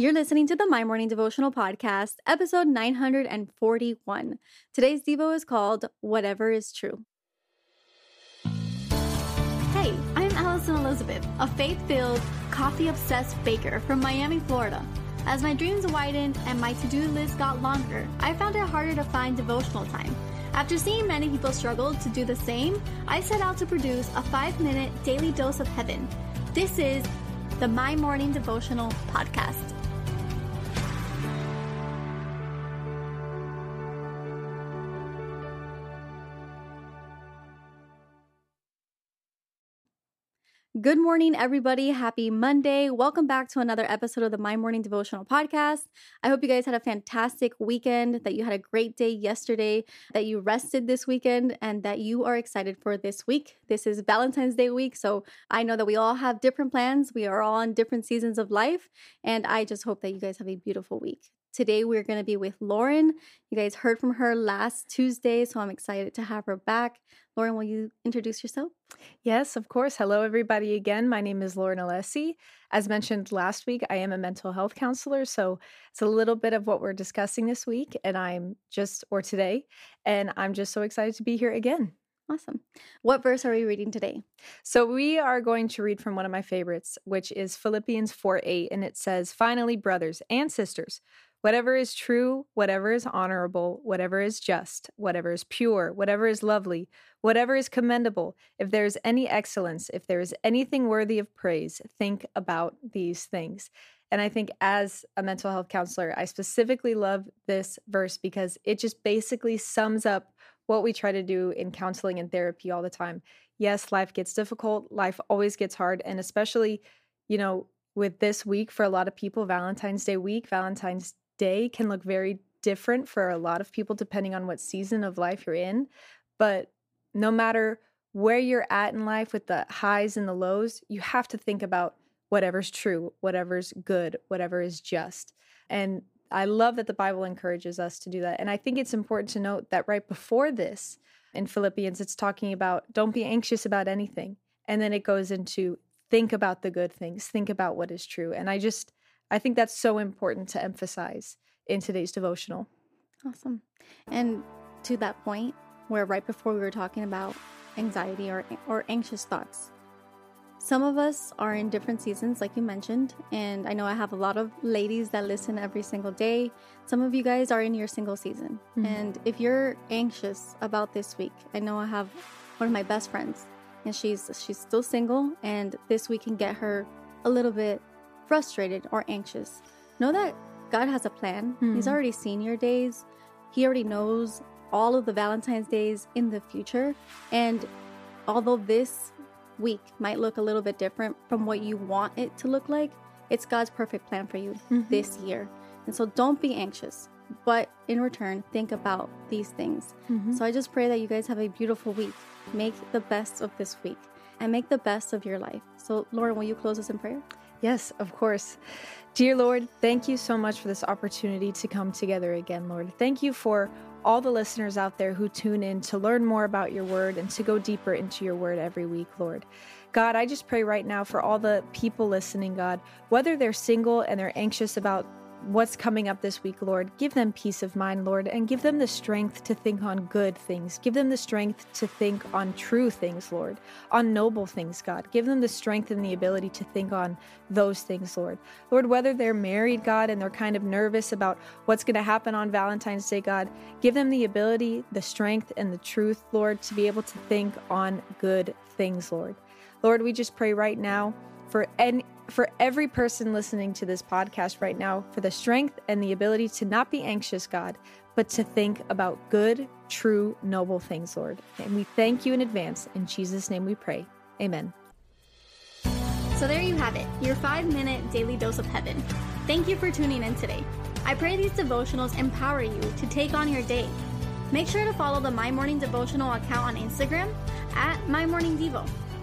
You're listening to the My Morning Devotional Podcast, episode 941. Today's Devo is called Whatever is True. Hey, I'm Alison Elizabeth, a faith filled, coffee obsessed baker from Miami, Florida. As my dreams widened and my to do list got longer, I found it harder to find devotional time. After seeing many people struggle to do the same, I set out to produce a five minute daily dose of heaven. This is the My Morning Devotional Podcast. Good morning, everybody. Happy Monday. Welcome back to another episode of the My Morning Devotional Podcast. I hope you guys had a fantastic weekend, that you had a great day yesterday, that you rested this weekend, and that you are excited for this week. This is Valentine's Day week, so I know that we all have different plans. We are all in different seasons of life, and I just hope that you guys have a beautiful week. Today, we're going to be with Lauren. You guys heard from her last Tuesday, so I'm excited to have her back. Lauren, will you introduce yourself? Yes, of course. Hello, everybody, again. My name is Lauren Alessi. As mentioned last week, I am a mental health counselor. So it's a little bit of what we're discussing this week, and I'm just, or today, and I'm just so excited to be here again. Awesome. What verse are we reading today? So we are going to read from one of my favorites, which is Philippians 4 8, and it says, Finally, brothers and sisters, Whatever is true, whatever is honorable, whatever is just, whatever is pure, whatever is lovely, whatever is commendable, if there is any excellence, if there is anything worthy of praise, think about these things. And I think as a mental health counselor, I specifically love this verse because it just basically sums up what we try to do in counseling and therapy all the time. Yes, life gets difficult, life always gets hard, and especially, you know, with this week for a lot of people, Valentine's Day week, Valentine's day can look very different for a lot of people depending on what season of life you're in. But no matter where you're at in life with the highs and the lows, you have to think about whatever's true, whatever's good, whatever is just. And I love that the Bible encourages us to do that. And I think it's important to note that right before this in Philippians, it's talking about don't be anxious about anything. And then it goes into think about the good things, think about what is true. And I just, I think that's so important to emphasize in today's devotional. Awesome. And to that point, where right before we were talking about anxiety or, or anxious thoughts, some of us are in different seasons, like you mentioned. And I know I have a lot of ladies that listen every single day. Some of you guys are in your single season. Mm-hmm. And if you're anxious about this week, I know I have one of my best friends and she's she's still single and this week can get her a little bit frustrated or anxious, know that God has a plan. Mm. He's already seen your days. He already knows all of the Valentine's days in the future. And although this week might look a little bit different from what you want it to look like, it's God's perfect plan for you mm-hmm. this year. And so don't be anxious, but in return, think about these things. Mm-hmm. So I just pray that you guys have a beautiful week. Make the best of this week and make the best of your life. So, Lauren, will you close us in prayer? Yes, of course. Dear Lord, thank you so much for this opportunity to come together again, Lord. Thank you for all the listeners out there who tune in to learn more about your word and to go deeper into your word every week, Lord. God, I just pray right now for all the people listening, God, whether they're single and they're anxious about what's coming up this week, Lord. Give them peace of mind, Lord, and give them the strength to think on good things. Give them the strength to think on true things, Lord, on noble things, God. Give them the strength and the ability to think on those things, Lord. Lord, whether they're married, God, and they're kind of nervous about what's going to happen on Valentine's Day, God, give them the ability, the strength, and the truth, Lord, to be able to think on good things, Lord. Lord, we just pray right now for any for every person listening to this podcast right now for the strength and the ability to not be anxious, God, but to think about good, true, noble things, Lord. And we thank you in advance. In Jesus' name we pray. Amen. So there you have it, your five minute daily dose of heaven. Thank you for tuning in today. I pray these devotionals empower you to take on your day. Make sure to follow the My Morning Devotional account on Instagram at My Morning Devo